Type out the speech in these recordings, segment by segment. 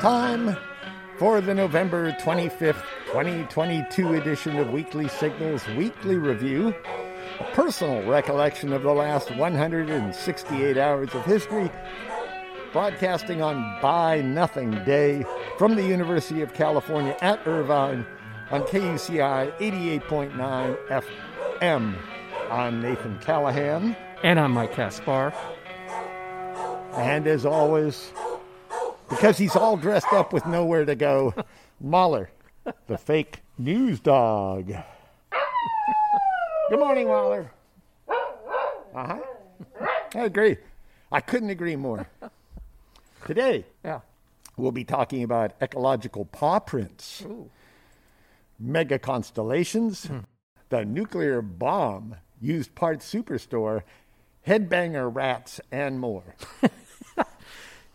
time for the November 25th, 2022 edition of Weekly Signals Weekly Review, a personal recollection of the last 168 hours of history, broadcasting on Buy Nothing Day from the University of California at Irvine on KUCI 88.9 FM. I'm Nathan Callahan. And I'm Mike Kaspar. And as always, because he's all dressed up with nowhere to go, Mahler, the fake news dog. Good morning, Mahler. Uh huh. I agree. I couldn't agree more. Today, Yeah. we'll be talking about ecological paw prints, mega constellations, the nuclear bomb, used parts superstore, headbanger rats, and more.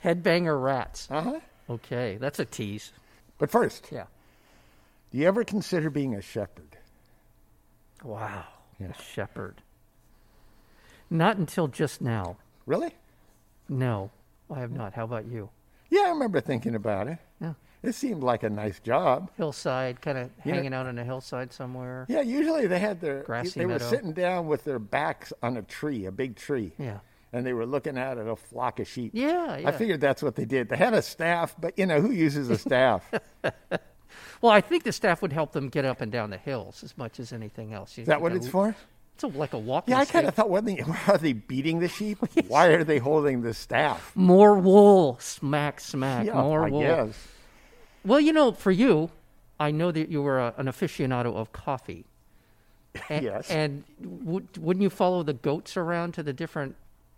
Headbanger rats. Uh huh. Okay, that's a tease. But first, Yeah. do you ever consider being a shepherd? Wow. Yeah. A shepherd. Not until just now. Really? No, I have not. How about you? Yeah, I remember thinking about it. Yeah. It seemed like a nice job. Hillside, kind of hanging out on a hillside somewhere. Yeah, usually they had their Grassy they were sitting down with their backs on a tree, a big tree, Yeah. And they were looking out at a flock of sheep. Yeah, yeah. I figured that's what they did. They had a staff, but you know who uses a staff? Well, I think the staff would help them get up and down the hills as much as anything else. Is that what it's for? It's a, like a walking Yeah, I kind of thought, what they, are they beating the sheep? Why are they holding the staff? More wool. Smack, smack. Yeah, more I wool. guess. Well, you know, for you, I know that you were a, an aficionado of coffee. A- Yes. And would, wouldn't you follow the goats around to the different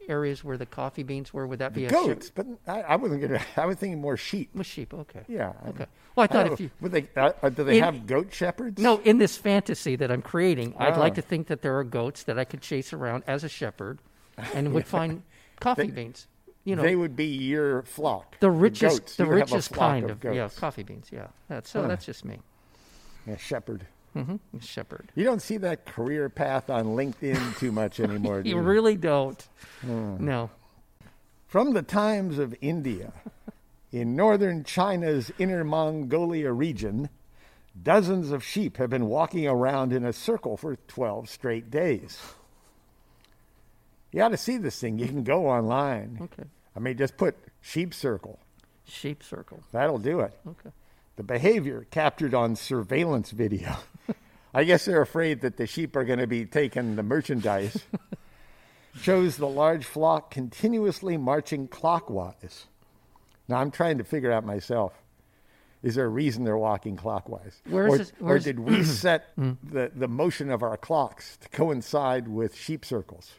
areas where the coffee beans were? Would that be a sheep? Goats, but I, I wasn't gonna. I was thinking more sheep. With sheep, okay. Yeah. I- Okay. Well, I thought don't if you Would they? Uh, uh, do they In- have goat shepherds? no, in this fantasy that I'm creating, I'd Oh. like to think that there are goats that I could chase around as a shepherd, and would find coffee beans. You know, they would be your flock. the richest, goats. the have a richest kind of, yeah, coffee beans. Yeah, that's so. Huh. That's just me, Yeah, shepherd. Shepherd. You don't see that career path on LinkedIn too much anymore. do You you? really don't. Hmm. No. From the times of India, in northern China's Inner Mongolia region, dozens of sheep have been walking around in a circle for 12 straight days. You ought to see this thing. You can go online. Okay. I mean, just put sheep circle. Sheep circle. That'll do it. Okay. The behavior captured on surveillance video. I guess they're afraid that the sheep are going to be taking the merchandise. shows the large flock continuously marching clockwise. Now I'm trying to figure out myself. Is there a reason they're walking clockwise? Or, or did we set the, the motion of our clocks to coincide with sheep circles?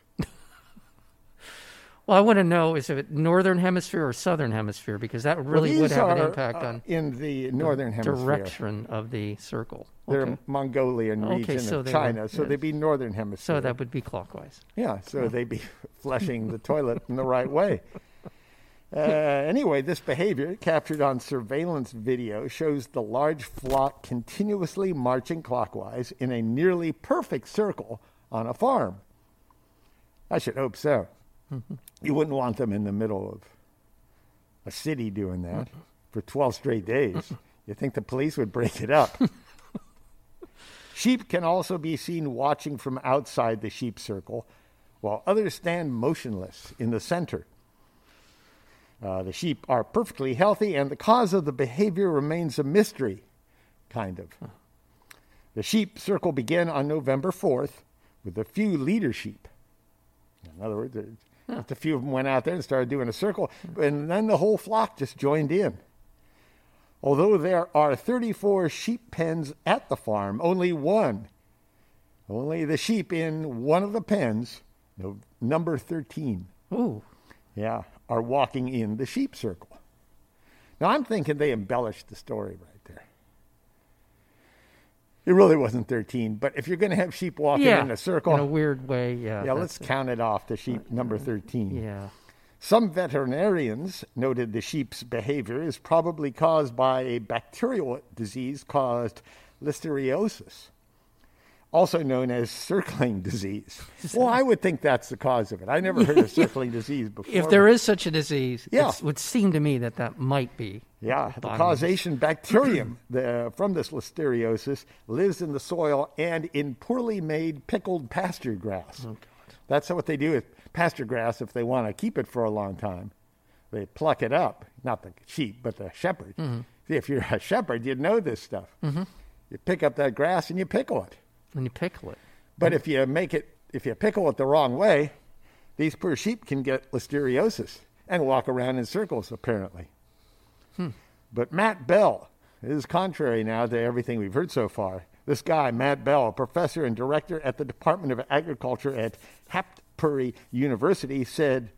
Well, I want to know is it northern hemisphere or southern hemisphere because that Well, really would these have an are, impact uh, on in the northern hemisphere. direction of the circle. They're Okay. Mongolian Okay, region so of China, so yes. they'd be northern hemisphere. So that would be clockwise. Yeah, so they'd be flushing the toilet in the right way. Uh, anyway, this behavior, captured on surveillance video, shows the large flock continuously marching clockwise in a nearly perfect circle on a farm. I should hope so. You wouldn't want them in the middle of a city doing that for 12 straight days. You think the police would break it up? Sheep can also be seen watching from outside the sheep circle, while others stand motionless in the center. Uh, the sheep are perfectly healthy, and the cause of the behavior remains a mystery, kind of. The sheep circle began on November 4th with a few leader sheep. In other words, just a few of them went out there and started doing a circle, and then the whole flock just joined in. Although there are 34 sheep pens at the farm, only one, only the sheep in one of the pens, no, number 13, Ooh, yeah, are walking in the sheep circle. Now I'm thinking they embellished the story right. It really wasn't 13, but if you're going to have sheep walking yeah. in a circle, in a weird way. Yeah. yeah, let's that's- count it off to sheep number 13. Yeah. Some veterinarians noted the sheep's behavior is probably caused by a bacterial disease caused listeriosis. Also known as circling disease. Well, I would think that's the cause of it. I never heard of circling disease before. If there is such a disease, Yeah. it would seem to me that that might be. Yeah, the causation bacterium the, from this listeriosis lives in the soil and in poorly made pickled pasture grass. Oh, That's what they do with pasture grass if they want to keep it for a long time. They pluck it up, not the sheep, but the shepherd. Mm-hmm. See, if you're a shepherd, you'd know this stuff. You pick up that grass and you pickle it. When you pickle it. But if you make it, if you pickle it the wrong way, these poor sheep can get listeriosis and walk around in circles, apparently. Hmm. But Matt Bell is contrary now to everything we've heard so far. This guy, Matt Bell, a professor and director at the Department of Agriculture at Hartpury University, said,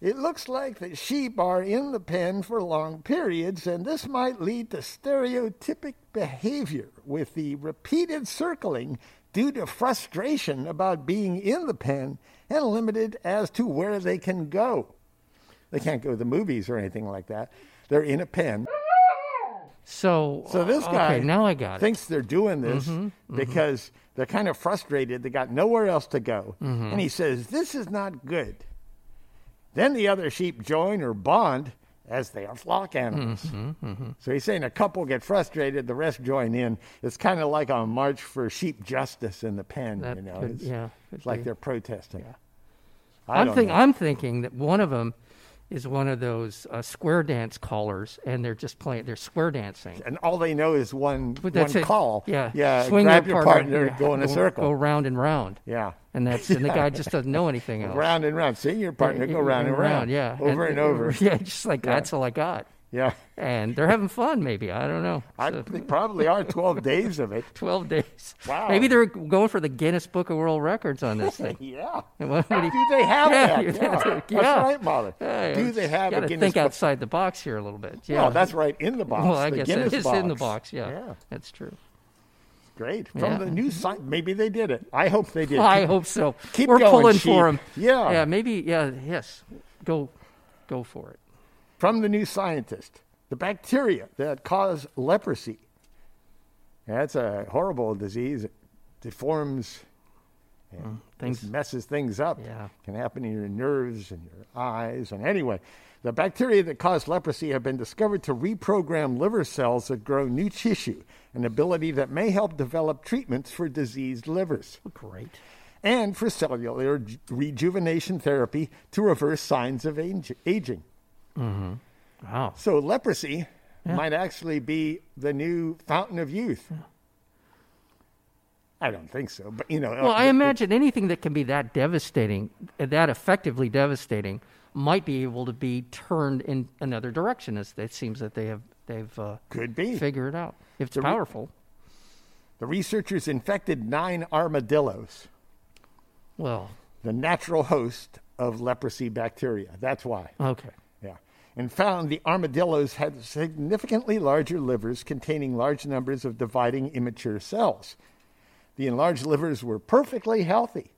it looks like the sheep are in the pen for long periods, and this might lead to stereotypic behavior with the repeated circling due to frustration about being in the pen and limited as to where they can go. They can't go to the movies or anything like that. They're in a pen. So, So this okay, guy now I got it. thinks they're doing this Mm-hmm, because they're kind of frustrated. They got nowhere else to go. Mm-hmm. And he says, This is not good. Then the other sheep join or bond as they are flock animals. Mm-hmm, So he's saying a couple get frustrated, the rest join in. It's kind of like a march for sheep justice in the pen, That you know. could- it's, yeah, it's like they're protesting. I I'm, think. I'm thinking that one of them is one of those uh, square dance callers, and they're just playing, they're square dancing. and all they know is one, But one it. call. Yeah, yeah. Swing grab your partner, yeah, go in a circle. go round and round, Yeah. and that's and the guy just doesn't know anything else. Round and round. See your partner go round and round. yeah, Over and, over. Yeah, just like that's all I got, Yeah. and they're having fun. Maybe I don't know. I So, think probably are 12 days of it. Twelve days. Wow. Maybe they're going for the Guinness Book of World Records on this thing. Yeah. And what would he- Do they have Yeah, that? yeah. That's yeah. right, Molly. Hey, Do they have a Guinness think Book? outside the box here a little bit. Yeah, Well, that's right in the box. Well, I the guess Guinness it is in the box. Yeah, Yeah. that's true. Great. From Yeah. the new site. Maybe they did it. I hope they did. I Keep- hope so. keep We're going, pulling sheep. for him. Yeah. yeah, maybe. Yeah, yes. Go, go for it. From the new scientist. The bacteria that cause leprosy. That's a horrible disease. It deforms and mm, things- messes things up. Yeah. Can happen in your nerves and your eyes. And anyway, the bacteria that cause leprosy have been discovered to reprogram liver cells that grow new tissue, an ability that may help develop treatments for diseased livers Great. and for cellular rejuvenation therapy to reverse signs of age- aging. Wow. So leprosy might actually be the new fountain of youth. I don't think so, but you know. Well, I imagine anything that can be that devastating, uh, that effectively devastating, might be able to be turned in another direction. As it seems that they have they've uh, could be. figured out. If it's re- powerful, The researchers infected nine armadillos, well, the natural host of leprosy bacteria. That's why. okay. And found the armadillos had significantly larger livers containing large numbers of dividing immature cells. The enlarged livers were perfectly healthy,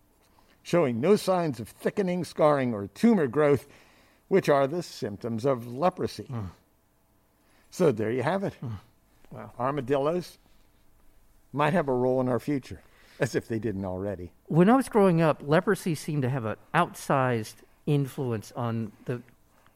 showing no signs of thickening, scarring, or tumor growth, which are the symptoms of leprosy. Hmm. So there you have it. Hmm. Wow. Armadillos might have a role in our future, as if they didn't already. When I was growing up, leprosy seemed to have an outsized influence on the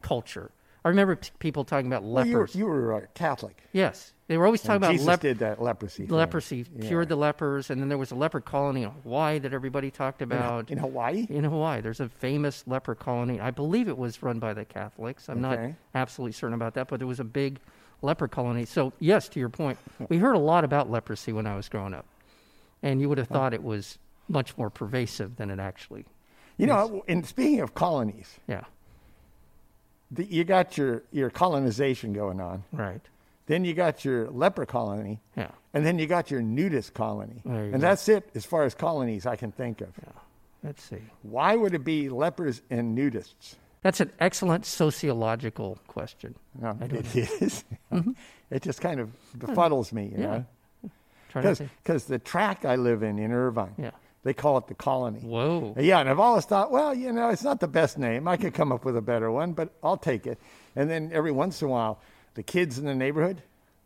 culture. I remember p- people talking about Well, you were, lepers. you were a Catholic. yes, they were always talking And about Jesus lep- did that leprosy. thing. leprosy, Yeah. cured the lepers, and then there was a leper colony in Hawaii that everybody talked about. in Hawaii. in Hawaii. There's a famous leper colony. I believe it was run by the Catholics. I'm not absolutely certain about that, but there was a big leper colony. So, yes, to your point, we heard a lot about leprosy when I was growing up. And you would have thought it was much more pervasive than it actually. You know, and speaking of colonies, Yeah, the, you got your, your colonization going on. right. Then you got your leper colony, Yeah. and then you got your nudist colony. And go. that's it as far as colonies I can think of. Yeah. Let's see. Why would it be lepers and nudists? That's an excellent sociological question. No, it is. Mm-hmm. it just kind of befuddles me, you Yeah. know. Because the track I live in, in Irvine, Yeah. They call it the colony. Whoa. Yeah, and I've always thought, well, you know, it's not the best name. I could come up with a better one, but I'll take it. And then every once in a while, the kids in the neighborhood,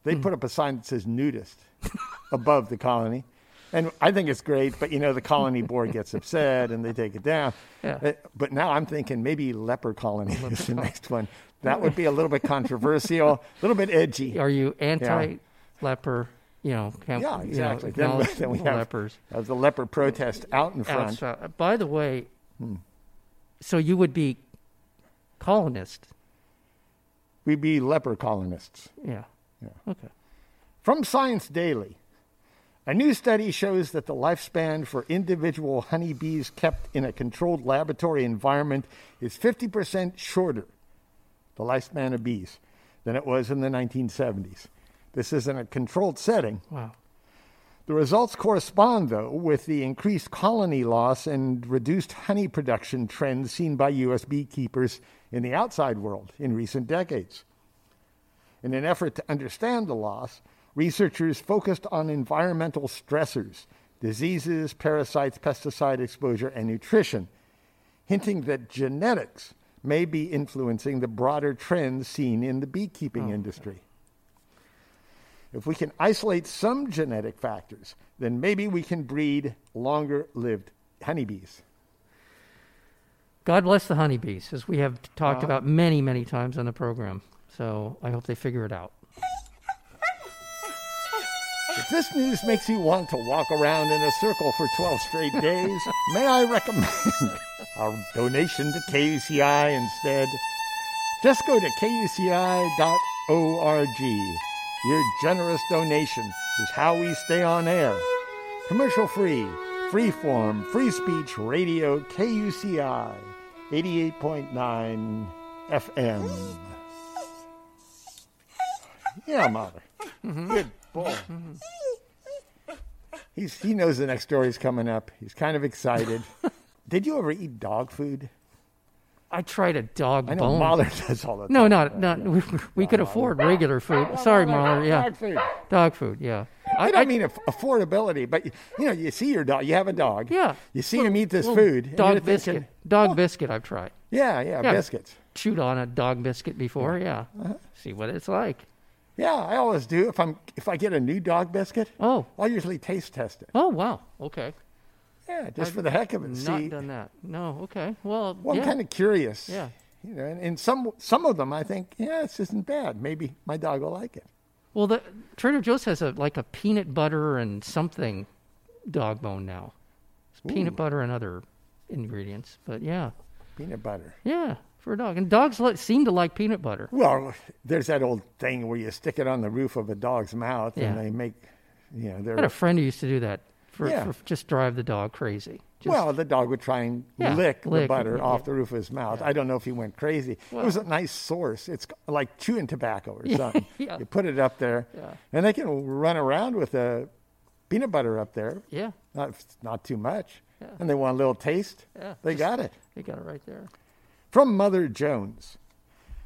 they Hmm. put up a sign that says nudist above the colony. And I think it's great, but you know, the colony board gets upset and they take it down. Yeah. Uh, But now I'm thinking maybe leper colony is the next one. That would be a little bit controversial, a little bit edgy. Are you anti-leper? You know, camp, Yeah, you know, exactly. Then, then we have lepers. uh, the leper protest out in front. outside. By the way, Hmm. so you would be colonist. We'd be leper colonists. Yeah. Yeah. Okay. From Science Daily, a new study shows that the lifespan for individual honeybees kept in a controlled laboratory environment is 50% shorter, the lifespan of bees, than it was in the 1970s. This is in a controlled setting. Wow. The results correspond, though, with the increased colony loss and reduced honey production trends seen by U.S. beekeepers in the outside world in recent decades. In an effort to understand the loss, researchers focused on environmental stressors, diseases, parasites, pesticide exposure, and nutrition, hinting that genetics may be influencing the broader trends seen in the beekeeping oh, industry. If we can isolate some genetic factors, then maybe we can breed longer lived honeybees. God bless the honeybees, as we have talked Uh-huh. about many, many times on the program. So I hope they figure it out. If this news makes you want to walk around in a circle for 12 straight days, may I recommend a donation to KUCI instead? Just go to kuci.org. Your generous donation is how we stay on air. Commercial free, free form, free speech radio, KUCI 88.9 FM. Yeah, Mahler. Good boy. He's, he knows the next story's coming up. He's kind of excited. Did you ever eat dog food? I tried a dog I know bone. Mahler does all the time. No, not not. We, we could afford regular food. Sorry, Mahler. Yeah, Dog food. dog food. Yeah. I, don't mean affordability, but you know, you see your dog. You have a dog. Yeah. You see him eat this food. Dog biscuit. thinking, Dog biscuit. I've tried. yeah, yeah, Yeah. biscuits. Chewed on a dog biscuit before. Yeah. Uh-huh. See what it's like. Yeah, I always do. If I'm if I get a new dog biscuit, Oh. I'll usually taste test it. Oh wow. Okay. Yeah, just for the heck of it. Not See, done that. No. Okay. Well. well, yeah. I'm kind of curious. Yeah. You know, and, and some some of them I think, yeah, this isn't bad. Maybe my dog will like it. Well, the Trader Joe's has a like a peanut butter and something dog bone now. It's peanut butter and other ingredients, but yeah, Peanut butter. yeah, for a dog. And dogs li- seem to like peanut butter. Well, there's that old thing where you stick it on the roof of a dog's mouth Yeah. and they make, you know, they're. I had they're a friend who used to do that for, Yeah. for just drive the dog crazy. Just, well, the dog would try and Yeah, lick, the butter yeah, off yeah. the roof of his mouth. I don't know if he went crazy. it was a nice source. It's like chewing tobacco or something. yeah. You put it up there, Yeah. and they can run around with the peanut butter up there. yeah, Not not too much, Yeah. and they want a little taste. yeah. They just- got it. They got it right there. From Mother Jones,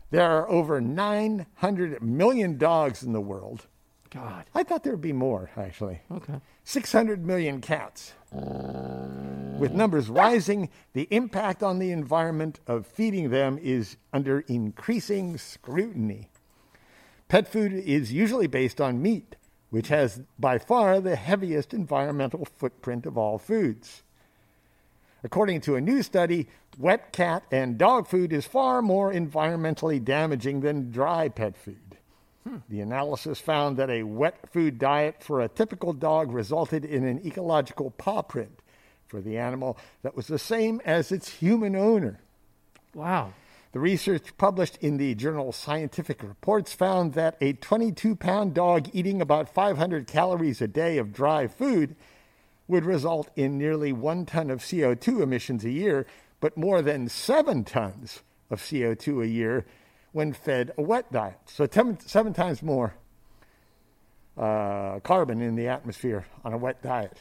there are over 900 million dogs in the world. God. I thought there would be more, actually. Okay. 600 million cats. With numbers rising, the impact on the environment of feeding them is under increasing scrutiny. Pet food is usually based on meat, which has by far the heaviest environmental footprint of all foods. According to a new study, wet cat and dog food is far more environmentally damaging than dry pet food. The analysis found that a wet food diet for a typical dog resulted in an ecological paw print for the animal that was the same as its human owner. Wow. The research published in the journal Scientific Reports found that a 22 pound dog eating about 500 calories a day of dry food would result in nearly one ton of CO2 emissions a year, but more than seven tons of CO2 a year when fed a wet diet. So, ten, seven times more uh, carbon in the atmosphere on a wet diet.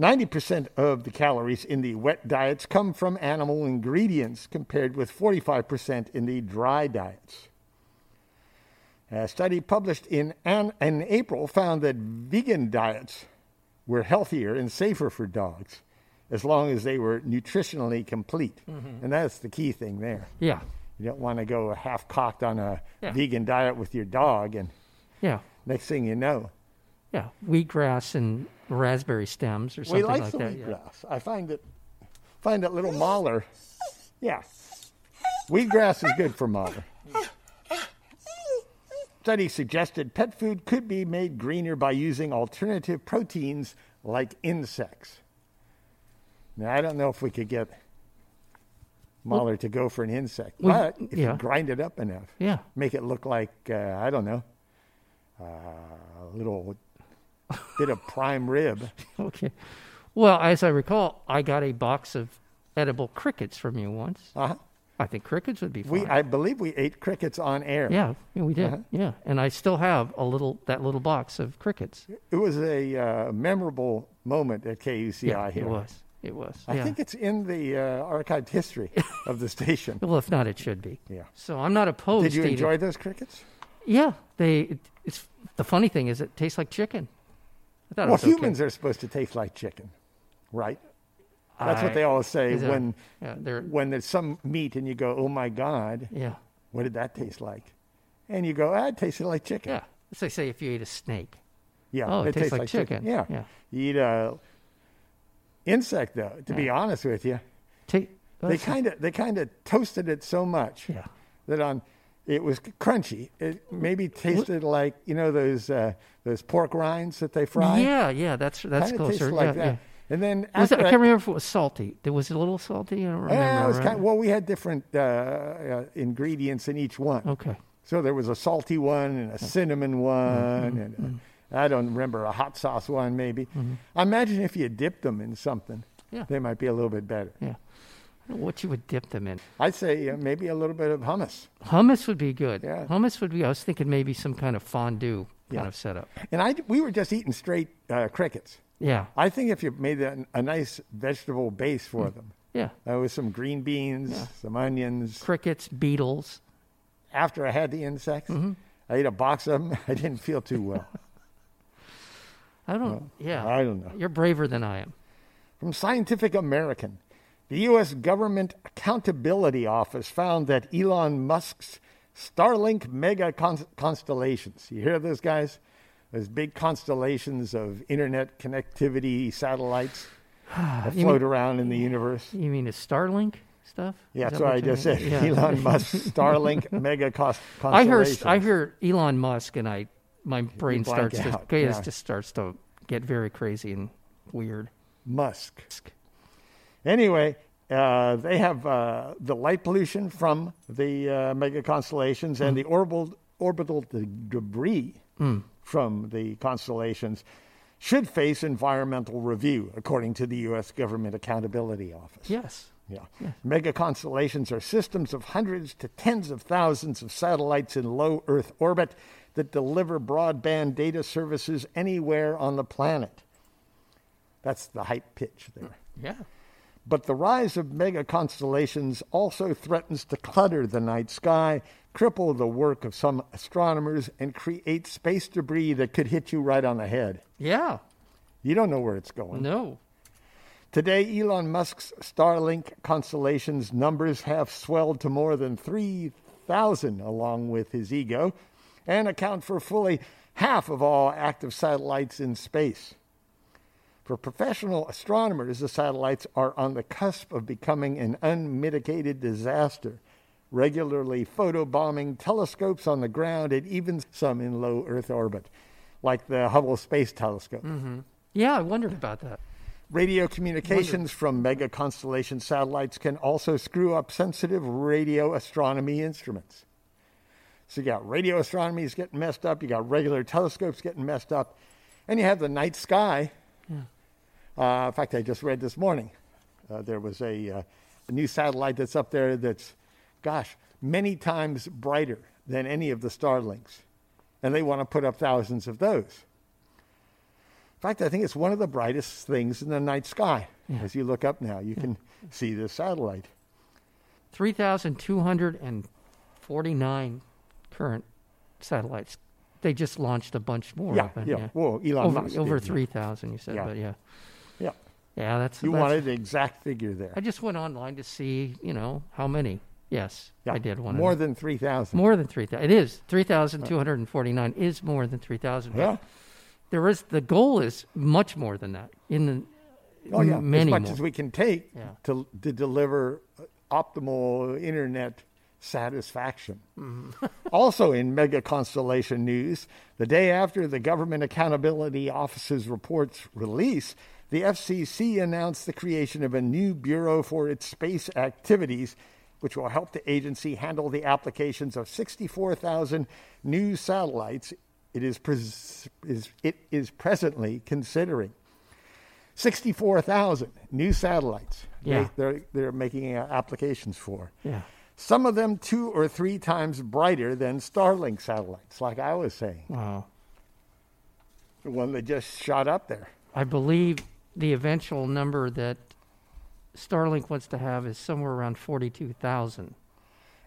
90% of the calories in the wet diets come from animal ingredients, compared with 45% in the dry diets. A study published in, an, in April found that vegan diets were healthier and safer for dogs as long as they were nutritionally complete. And that's the key thing there. Yeah. You don't want to go half cocked on a Yeah. vegan diet with your dog, and Yeah. next thing you know, Yeah, wheatgrass and raspberry stems or We something like like the that. yeah. wheatgrass. I find that find that little Mahler. Yeah, wheatgrass is good for Mahler. Study suggested pet food could be made greener by using alternative proteins like insects. Now, I don't know if we could get Mahler to go for an insect, We- but if yeah. you grind it up enough, Yeah. make it look like uh, I don't know, uh, a little bit of prime rib. Okay. Well, as I recall, I got a box of edible crickets from you once. Uh-huh. I think crickets would be fine. We, I believe we ate crickets on air. yeah, yeah, we did. Uh-huh. Yeah, and I still have a little that little box of crickets. It was a uh, memorable moment at KUCI Yeah, here. it was. It was. I yeah. think it's in the uh, archived history of the station. well, if not, it should be. Yeah. So I'm not opposed. To. Did you enjoy those crickets? Yeah, they. It, it's the funny thing is it tastes like chicken. I thought it Well, okay. humans are supposed to taste like chicken, right? That's what they always say there- when yeah, when there's some meat and you go, "Oh my God, yeah what did that taste like?" And you go, "Ah, it tasted like chicken." yeah. It's like say if you ate a snake. Yeah, Oh, it tastes like chicken. Yeah. Yeah. You eat a insect though. To be honest with you, they kind of they kind of toasted it so much Yeah. that on it was crunchy. It maybe tasted like you know those uh, those pork rinds that they fry. Yeah, yeah. That's that's kind of closer. tasted like yeah, that. yeah. And then it, I can't remember if it was salty. There was a little salty. I don't remember. Yeah, it was right? kind well, we had different uh, uh, ingredients in each one. okay. So there was a salty one and a cinnamon one, Mm-hmm. and a, I don't remember a hot sauce one maybe. I imagine if you dipped them in something, Yeah. they might be a little bit better. Yeah. I don't know What you would dip them in? I'd say uh, maybe a little bit of hummus. Hummus would be good. Yeah. Hummus would be. I was thinking maybe some kind of fondue kind Yeah. of setup. And I we were just eating straight uh, crickets. Yeah. I think if you made a, a nice vegetable base for Mm. them, Yeah. uh, with some green beans, some onions. Crickets, beetles. After I had the insects, Mm-hmm. I ate a box of them. I didn't feel too well. I don't. yeah. I don't know. You're braver than I am. From Scientific American, the U.S. Government Accountability Office found that Elon Musk's Starlink mega cons- constellations, you hear those guys? Those big constellations of internet connectivity satellites that float around in the universe. You mean the Starlink stuff? Yeah, that's that what I just mean? said. Yeah. Elon Musk's Starlink mega cos- I heard constellations. I heard Elon Musk and I my brain starts out, it yeah. just starts to get very crazy and weird. Musk. Anyway, uh, they have uh, the light pollution from the uh, mega constellations and the orbital, orbital de- debris from the constellations should face environmental review, according to the U.S. Government Accountability Office. Yes. Yeah. Mega constellations are systems of hundreds to tens of thousands of satellites in low Earth orbit that deliver broadband data services anywhere on the planet. That's the hype pitch there. Yeah. But the rise of mega constellations also threatens to clutter the night sky, cripple the work of some astronomers, and create space debris that could hit you right on the head. Yeah. You don't know where it's going. No. Today, Elon Musk's Starlink constellation's numbers have swelled to more than 3,000 along with his ego and account for fully half of all active satellites in space. For professional astronomers, the satellites are on the cusp of becoming an unmitigated disaster, regularly photobombing telescopes on the ground and even some in low Earth orbit, like the Hubble Space Telescope. Mm-hmm. Yeah, I wondered about that. Radio communications from mega constellation satellites can also screw up sensitive radio astronomy instruments. So you got radio astronomy is getting messed up, you got regular telescopes getting messed up, and you have the night sky. Uh, in fact, I just read this morning uh, there was a, uh, a new satellite that's up there that's, gosh, many times brighter than any of the Starlinks, and they want to put up thousands of those. In fact, I think it's one of the brightest things in the night sky. As you look up now, you can see the satellite. 3,249 current satellites. They just launched a bunch more. yeah, them, yeah. Well, Elon over Musk over 3,000, you said, Yeah. but yeah. Yeah, Yeah, that's. you that's, wanted the exact figure there. I just went online to see, you know, how many. Yes, Yeah, I did one. more than three thousand. more than 3,000. It is. 3,249 is more than 3,000. but Yeah, there is the goal is much more than that. In the Oh yeah, many as much more. as we can take Yeah. to to deliver optimal internet satisfaction. Mm-hmm. also, in mega constellation news, the day after the Government Accountability Office's report's release, the FCC announced the creation of a new bureau for its space activities, which will help the agency handle the applications of 64,000 new satellites it is, pres- is, it is presently considering. 64,000 new satellites Yeah. they, are they're making uh, applications for. yeah. Some of them two or three times brighter than Starlink satellites, like I was saying, Wow. the one that just shot up there. I believe the eventual number that Starlink wants to have is somewhere around 42,000.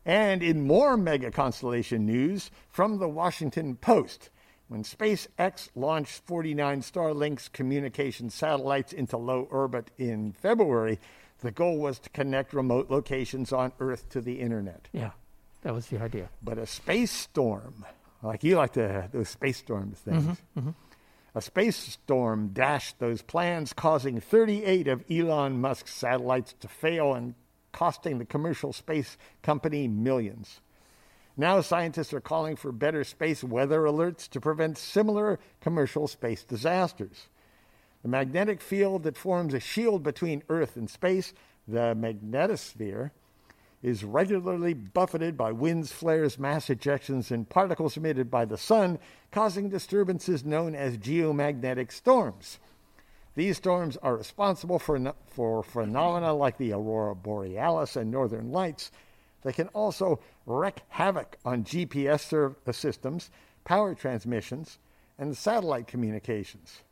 And in more mega constellation news from the Washington Post, when SpaceX launched 49 Starlink's communication satellites into low orbit in February, the goal was to connect remote locations on Earth to the internet. Yeah, that was the idea. But a space storm, like you like to those space storms things, mm-hmm, mm-hmm. a space storm dashed those plans, causing 38 of Elon Musk's satellites to fail and costing the commercial space company millions. Now, scientists are calling for better space weather alerts to prevent similar commercial space disasters. The magnetic field that forms a shield between Earth and space, the magnetosphere, is regularly buffeted by winds, flares, mass ejections, and particles emitted by the sun, causing disturbances known as geomagnetic storms. These storms are responsible for, for phenomena like the aurora borealis and northern lights. They can also wreak havoc on GPS systems, power transmissions, and satellite communications.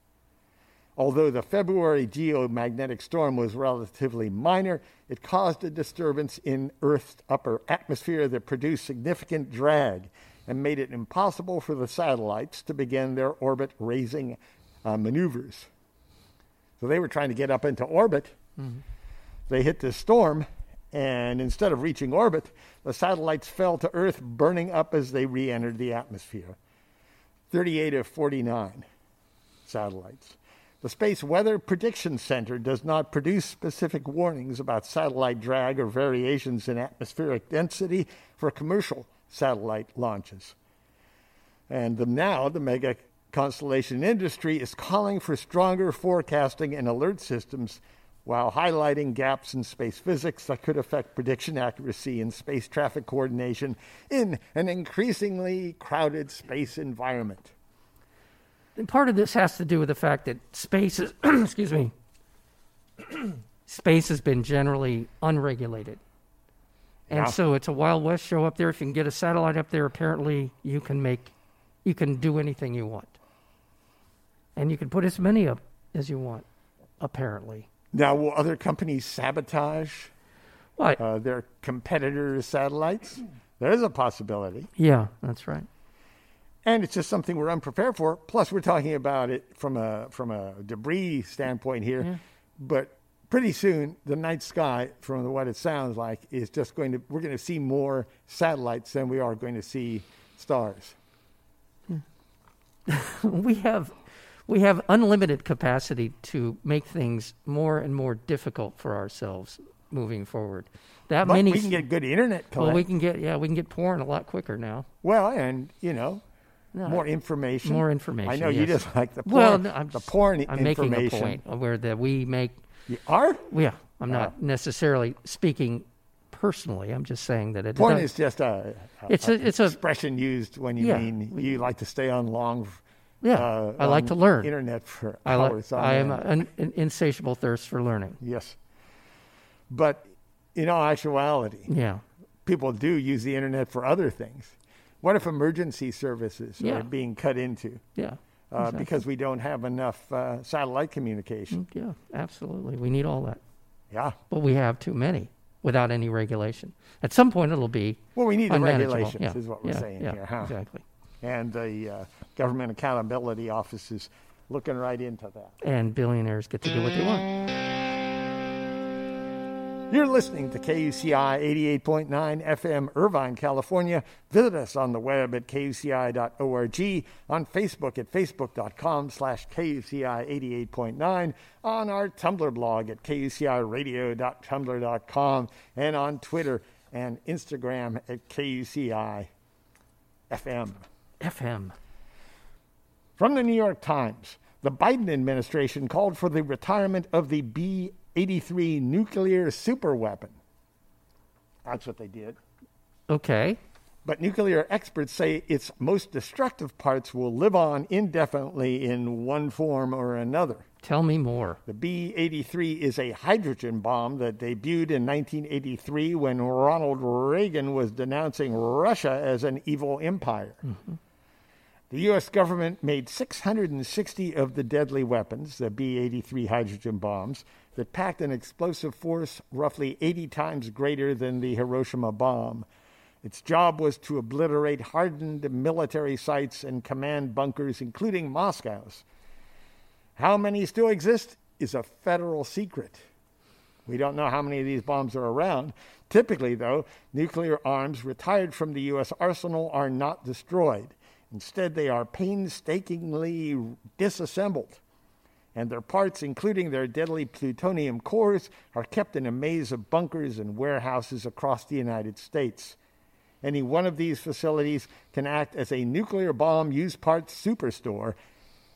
Although the February geomagnetic storm was relatively minor, it caused a disturbance in Earth's upper atmosphere that produced significant drag and made it impossible for the satellites to begin their orbit raising uh, maneuvers. So they were trying to get up into orbit. They hit this storm, and instead of reaching orbit, the satellites fell to Earth, burning up as they re entered the atmosphere. 38 of 49 satellites. The Space Weather Prediction Center does not produce specific warnings about satellite drag or variations in atmospheric density for commercial satellite launches. And the, now the mega constellation industry is calling for stronger forecasting and alert systems while highlighting gaps in space physics that could affect prediction accuracy and space traffic coordination in an increasingly crowded space environment. And part of this has to do with the fact that space is, excuse me, space has been generally unregulated. And so it's a Wild West show up there. If you can get a satellite up there, apparently you can make, you can do anything you want. And you can put as many up as you want, apparently. Now, will other companies sabotage uh, their competitors' satellites? There is a possibility. yeah, that's right. And it's just something we're unprepared for. Plus, we're talking about it from a from a debris standpoint here. Yeah. But pretty soon, the night sky, from what it sounds like, is just going to we're going to see more satellites than we are going to see stars. Hmm. we have we have unlimited capacity to make things more and more difficult for ourselves moving forward. That But many we can get good internet. well, we can get yeah, we can get porn a lot quicker now. well, and you know, No, more information. more information, I know you yes. just like the porn. Well, no, I'm the porn I'm making a point where that we make You are yeah, I'm not Ah. necessarily speaking personally. I'm just saying that it porn is just a, a It's a- it's a- expression used when you Yeah, mean we- you like to stay on long. yeah. uh, I like to learn. Internet for I like hours. I am an, an insatiable thirst for learning. Yes. But in all actuality, Yeah. people do use the internet for other things. What if emergency services Yeah. are being cut into Yeah. uh, exactly. because we don't have enough uh, satellite communication? Mm, Yeah, absolutely. We need all that. Yeah. But we have too many without any regulation. At some point, it'll be Well, we need the regulations, Yeah, is what we're yeah, saying here. Huh? Exactly. And the uh, Government Accountability Office is looking right into that. And billionaires get to do what they want. You're listening to KUCI 88.9 FM, Irvine, California. Visit us on the web at kuci.org, on Facebook at facebook.com slash KUCI 88.9, on our Tumblr blog at kuciradio.tumblr.com, and on Twitter and Instagram at KUCI FM. FM. From the New York Times, the Biden administration called for the retirement of the B 83 nuclear superweapon. That's what they did. Okay. But nuclear experts say its most destructive parts will live on indefinitely in one form or another. Tell me more. The B 83 is a hydrogen bomb that debuted in 1983 when Ronald Reagan was denouncing Russia as an evil empire. Mm-hmm. The U.S. government made 660 of the deadly weapons, the B 83 hydrogen bombs, that packed an explosive force roughly 80 times greater than the Hiroshima bomb. Its job was to obliterate hardened military sites and command bunkers, including Moscow's. How many still exist is a federal secret. We don't know how many of these bombs are around. Typically, though, nuclear arms retired from the U.S. arsenal are not destroyed. Instead, they are painstakingly disassembled and their parts, including their deadly plutonium cores, are kept in a maze of bunkers and warehouses across the United States. Any one of these facilities can act as a nuclear bomb used parts superstore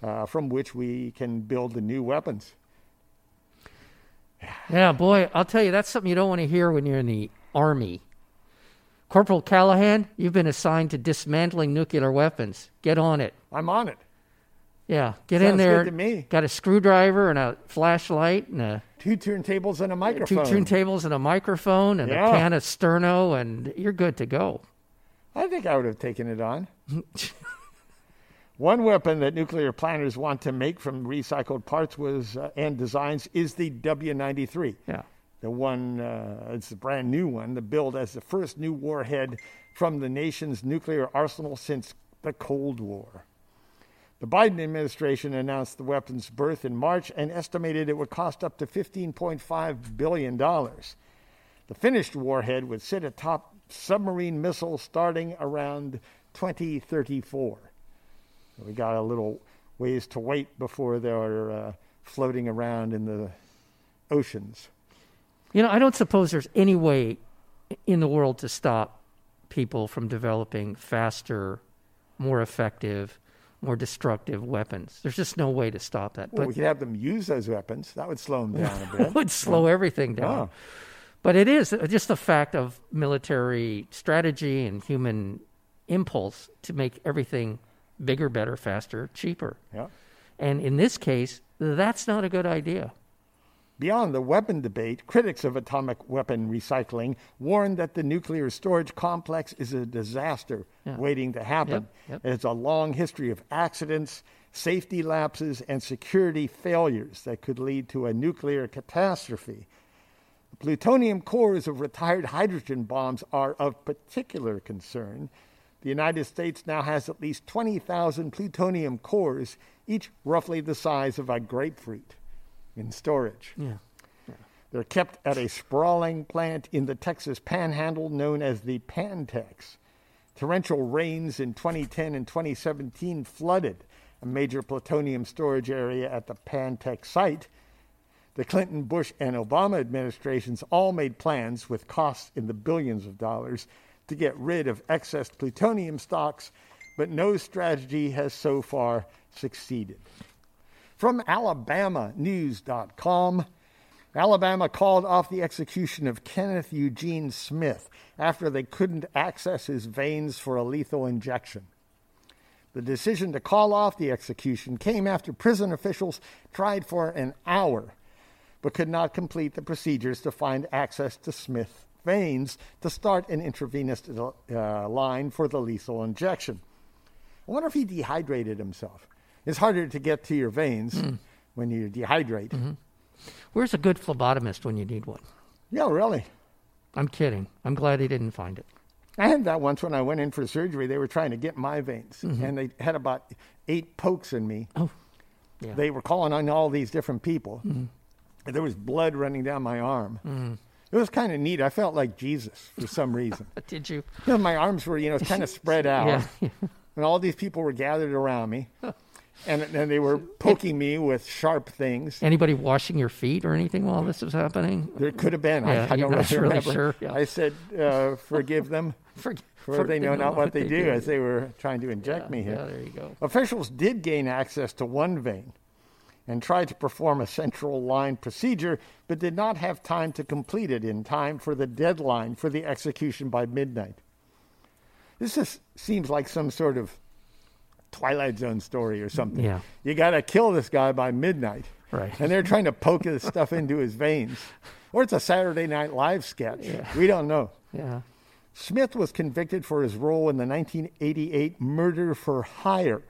uh, from which we can build the new weapons. Yeah, boy, I'll tell you, that's something you don't want to hear when you're in the Army. Corporal Callahan, you've been assigned to dismantling nuclear weapons. Get on it. I'm on it. Yeah, get Sounds in there. good to me. Got a screwdriver and a flashlight and a Two turntables and a microphone. two turntables and a microphone and Yeah. a can of Sterno, and you're good to go. I think I would have taken it on. One weapon that nuclear planners want to make from recycled parts was uh, and designs is the W93. Yeah. The one, uh, it's a brand new one, the build as the first new warhead from the nation's nuclear arsenal since the Cold War. The Biden administration announced the weapon's birth in March and estimated it would cost up to $15.5 billion. The finished warhead would sit atop submarine missiles starting around 2034. We got a little ways to wait before they're uh, floating around in the oceans. You know, I don't suppose there's any way in the world to stop people from developing faster, more effective, more destructive weapons. There's just no way to stop that. Well, But we could have them use those weapons. That would slow them down a it bit. would slow everything down. Oh. But it is uh, just the fact of military strategy and human impulse to make everything bigger, better, faster, cheaper. Yeah. And in this case, that's not a good idea. Beyond the weapon debate, critics of atomic weapon recycling warn that the nuclear storage complex is a disaster Yeah. waiting to happen. Yep, yep. It has a long history of accidents, safety lapses, and security failures that could lead to a nuclear catastrophe. The plutonium cores of retired hydrogen bombs are of particular concern. The United States now has at least 20,000 plutonium cores, each roughly the size of a grapefruit, in storage. Yeah. They're kept at a sprawling plant in the Texas panhandle known as the Pantex. Torrential rains in 2010 and 2017 flooded a major plutonium storage area at the Pantex site. The Clinton, Bush, and Obama administrations all made plans with costs in the billions of dollars to get rid of excess plutonium stocks, but no strategy has so far succeeded. From AlabamaNews.com, Alabama called off the execution of Kenneth Eugene Smith after they couldn't access his veins for a lethal injection. The decision to call off the execution came after prison officials tried for an hour but could not complete the procedures to find access to Smith's veins to start an intravenous uh, line for the lethal injection. I wonder if he dehydrated himself. It's harder to get to your veins hmm. when you dehydrate. Mm-hmm. Where's a good phlebotomist when you need one? Yeah, really. I'm kidding. I'm glad he didn't find it. I had that once when I went in for surgery. They were trying to get my veins, mm-hmm. and they had about eight pokes in me. Oh, yeah. They were calling on all these different people. Mm-hmm. There was blood running down my arm. It was kind of neat. I felt like Jesus for some reason. Did you? You know, my arms were, you know, kind of spread out, Yeah. and all these people were gathered around me, and and they were poking me with sharp things. Anybody washing your feet or anything while this was happening? There could have been. Yeah, I, I don't really remember. sure, yeah. I said, uh, "Forgive them, For, for they know not what they do," as they were trying to inject me here. Yeah, there you go. Officials did gain access to one vein and tried to perform a central line procedure, but did not have time to complete it in time for the deadline for the execution by midnight. This just seems like some sort of Twilight Zone story or something. Yeah. You got to kill this guy by midnight. Right. And they're trying to poke this stuff into his veins. Or it's a Saturday Night Live sketch. We don't know. Yeah. Smith was convicted for his role in the 1988 murder for hire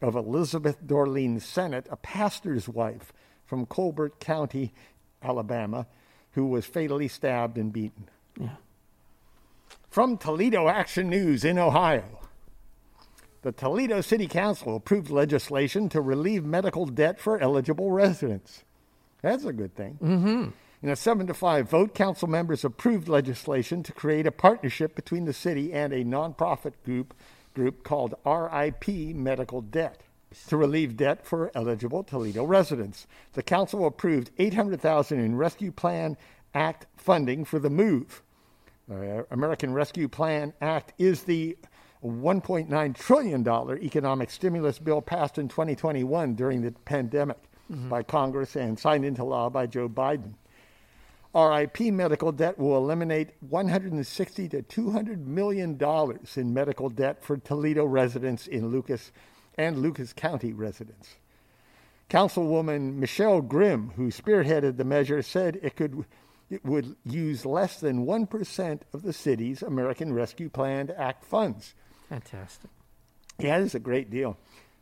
of Elizabeth Dorlene Sennett, a pastor's wife from Colbert County, Alabama, who was fatally stabbed and beaten. Yeah. From Toledo Action News in Ohio. The Toledo City Council approved legislation to relieve medical debt for eligible residents. That's a good thing. Mm-hmm. In a seven to five vote, council members approved legislation to create a partnership between the city and a nonprofit group group called RIP Medical Debt to relieve debt for eligible Toledo residents. The council approved 800,000 in Rescue Plan Act funding for the move. Uh, American Rescue Plan Act is the $1.9 trillion economic stimulus bill passed in 2021 during the pandemic mm-hmm. by Congress and signed into law by Joe Biden. RIP medical debt will eliminate 160 to 200 million dollars in medical debt for Toledo residents in Lucas and Lucas County residents. Councilwoman Michele Grim, who spearheaded the measure, said it could it would use less than 1% of the city's American Rescue Plan Act funds. Fantastic. Yeah, it is a great deal.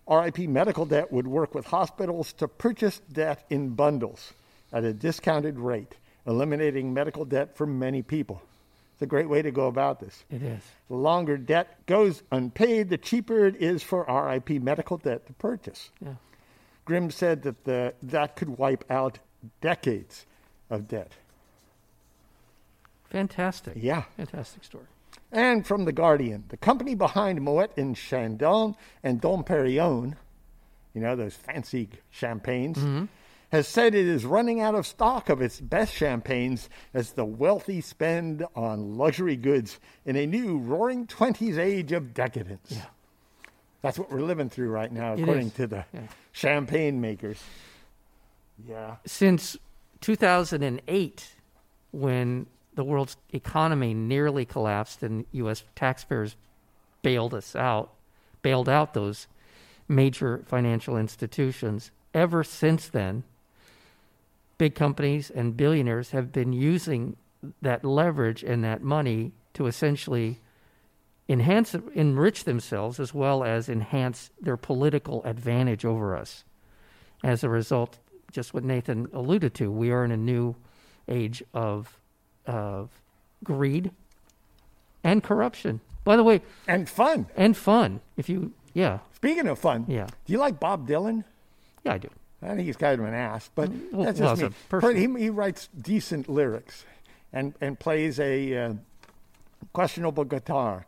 RIP Medical Debt would work with hospitals to purchase debt in bundles at a discounted rate, eliminating medical debt for many people. It's a great way to go about this. It is. The longer debt goes unpaid, the cheaper it is for RIP medical debt to purchase. Yeah. Grim said that the, that could wipe out decades of debt. Fantastic. Yeah. Fantastic story. And from The Guardian, the company behind Moet and Chandon and Dom Perignon, you know, those fancy champagnes, mm-hmm. has said it is running out of stock of its best champagnes as the wealthy spend on luxury goods in a new roaring 20s age of decadence. Yeah. That's what we're living through right now, according to the Yeah. champagne makers. Yeah. Since 2008, when the world's economy nearly collapsed and U.S. taxpayers bailed us out, bailed out those major financial institutions, ever since then, big companies and billionaires have been using that leverage and that money to essentially enhance enrich themselves as well as enhance their political advantage over us as a result just what nathan alluded to we are in a new age of of greed and corruption by the way And fun. and fun if you yeah Speaking of fun, Yeah. do you like Bob Dylan? yeah i do I think he's kind of an ass, but well, that's just as me. But he, he writes decent lyrics and, and plays a uh, questionable guitar.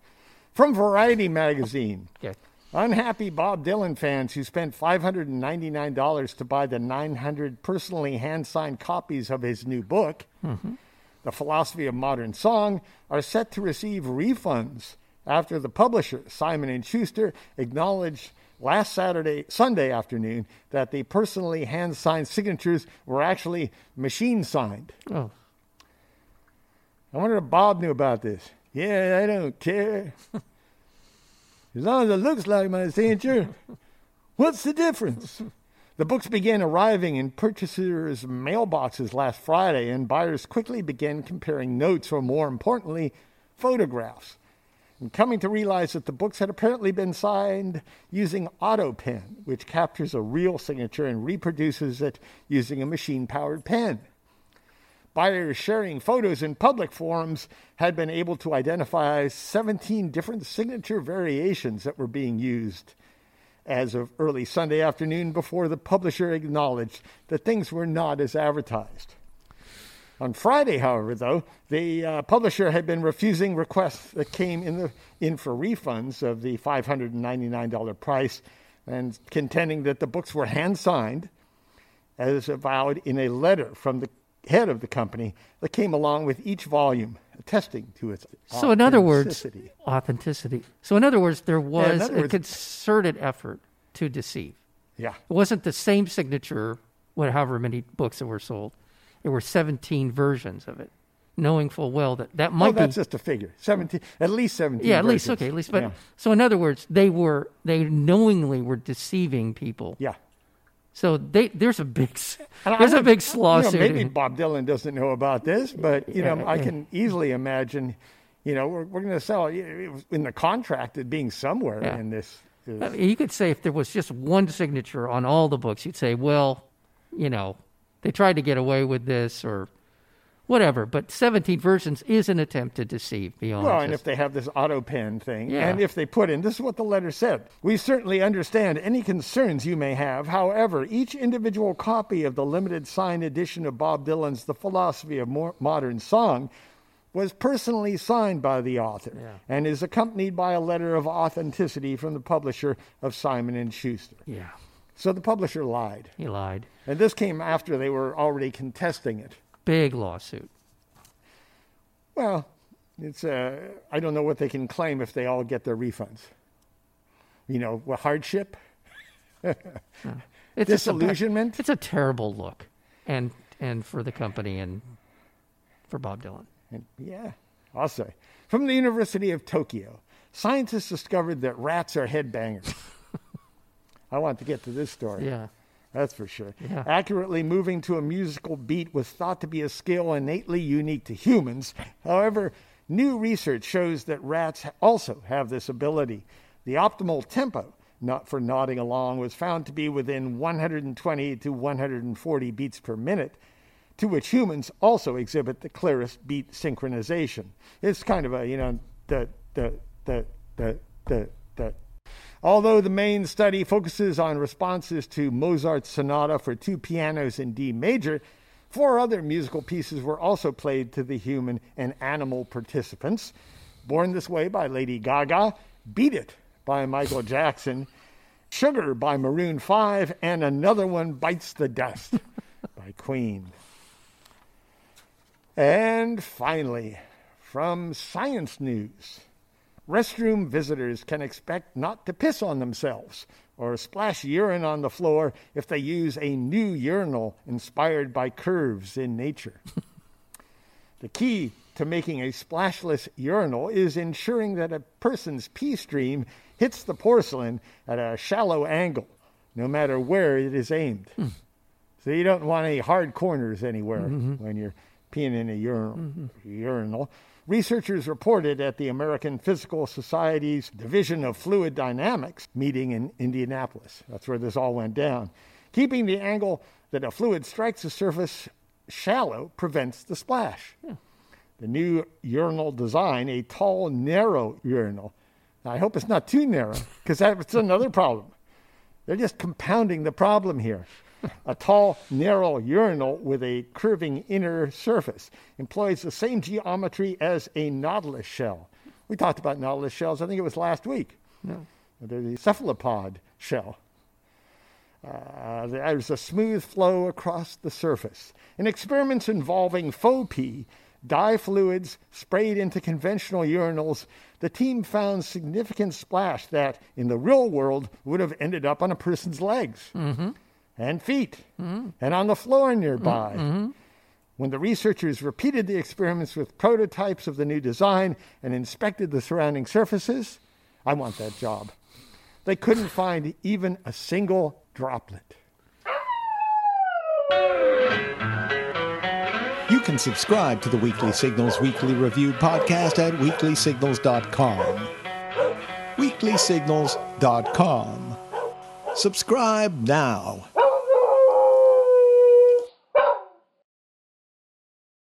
From Variety magazine, okay unhappy Bob Dylan fans who spent $599 to buy the 900 personally hand signed copies of his new book, The Philosophy of Modern Song, are set to receive refunds after the publisher, Simon & Schuster, acknowledged last Saturday, Sunday afternoon that the personally hand signed signatures were actually machine signed. oh I wonder if Bob knew about this. Yeah, I don't care. as long as it looks like my signature, what's the difference? The books began arriving in purchasers' mailboxes last Friday, and buyers quickly began comparing notes, or more importantly, photographs. And coming to realize that the books had apparently been signed using AutoPen, which captures a real signature and reproduces it using a machine powered pen. Buyers sharing photos in public forums had been able to identify 17 different signature variations that were being used as of early Sunday afternoon before the publisher acknowledged that things were not as advertised. On Friday, however, though, the uh, publisher had been refusing requests that came in, the, in for refunds of the $599 price and contending that the books were hand signed as avowed in a letter from the head of the company that came along with each volume, attesting to its So, in other words, authenticity. So, in other words, there was other a words- concerted effort to deceive. yeah, It wasn't the same signature, what- however many books that were sold. There were 17 versions of it, knowing full well that that well, might oh, that's be. just a figure. Seventeen, at least seventeen. yeah, at least okay, at least. But yeah. so, in other words, they were they knowingly were deceiving people. yeah. So they there's a big there's a big you know, maybe Bob Dylan doesn't know about this, but you know, I can easily imagine. You know, we're, we're going to sell it was in the contract it being somewhere Yeah. in this. is- I mean, you could say if there was just one signature on all the books, you'd say, well, you know, they tried to get away with this or whatever. But 17 versions is an attempt to deceive beyond. Well, and if they have this auto pen thing, Yeah. and if they put in, this is what the letter said. We certainly understand any concerns you may have. However, each individual copy of the limited signed edition of Bob Dylan's The Philosophy of Mo- Modern Song was personally signed by the author Yeah. and is accompanied by a letter of authenticity from the publisher of Simon and Schuster. yeah, So the publisher lied. he lied. And this came after they were already contesting it. Big lawsuit. Well, it's uh, I don't know what they can claim if they all get their refunds. You know, what hardship, It's just a- disillusionment. it's a terrible look, and and for the company and for Bob Dylan. And yeah, I'll say. From the University of Tokyo, scientists discovered that rats are headbangers. I want to get to this story. Yeah, That's for sure. Yeah. Accurately moving to a musical beat was thought to be a skill innately unique to humans. However, new research shows that rats also have this ability. The optimal tempo not for nodding along was found to be within 120 to 140 beats per minute, to which humans also exhibit the clearest beat synchronization. It's kind of a, you know, the, the, the, the, the, the, Although the main study focuses on responses to Mozart's sonata for two pianos in D major, four other musical pieces were also played to the human and animal participants. Born This Way by Lady Gaga, Beat It by Michael Jackson, Sugar by Maroon 5, and another one, Bites the Dust by Queen. And finally, from Science News. Restroom visitors can expect not to piss on themselves or splash urine on the floor if they use a new urinal inspired by curves in nature. the key to making a splashless urinal is ensuring that a person's pee stream hits the porcelain at a shallow angle, no matter where it is aimed. Hmm. So you don't want any hard corners anywhere mm-hmm. when you're peeing in a urinal. Mm-hmm. urinal. Researchers reported at the American Physical Society's Division of Fluid Dynamics meeting in Indianapolis. That's where this all went down. Keeping the angle that a fluid strikes the surface shallow prevents the splash. Hmm. The new urinal design, a tall, narrow urinal. Now, I hope it's not too narrow, because that's another problem. They're just compounding the problem here. A tall, narrow urinal with a curving inner surface employs the same geometry as a nautilus shell. We talked about nautilus shells, I think it was last week. No. They're the cephalopod shell. Uh, there's a smooth flow across the surface. In experiments involving faux pee, dye fluids sprayed into conventional urinals, the team found significant splash that, in the real world, would have ended up on a person's legs and feet and on the floor nearby. Mm-hmm. When the researchers repeated the experiments with prototypes of the new design and inspected the surrounding surfaces, I want that job. They couldn't find even a single droplet. You can subscribe to the Weekly Signals Weekly Review podcast at weeklysignals.com. Weeklysignals.com. Subscribe now.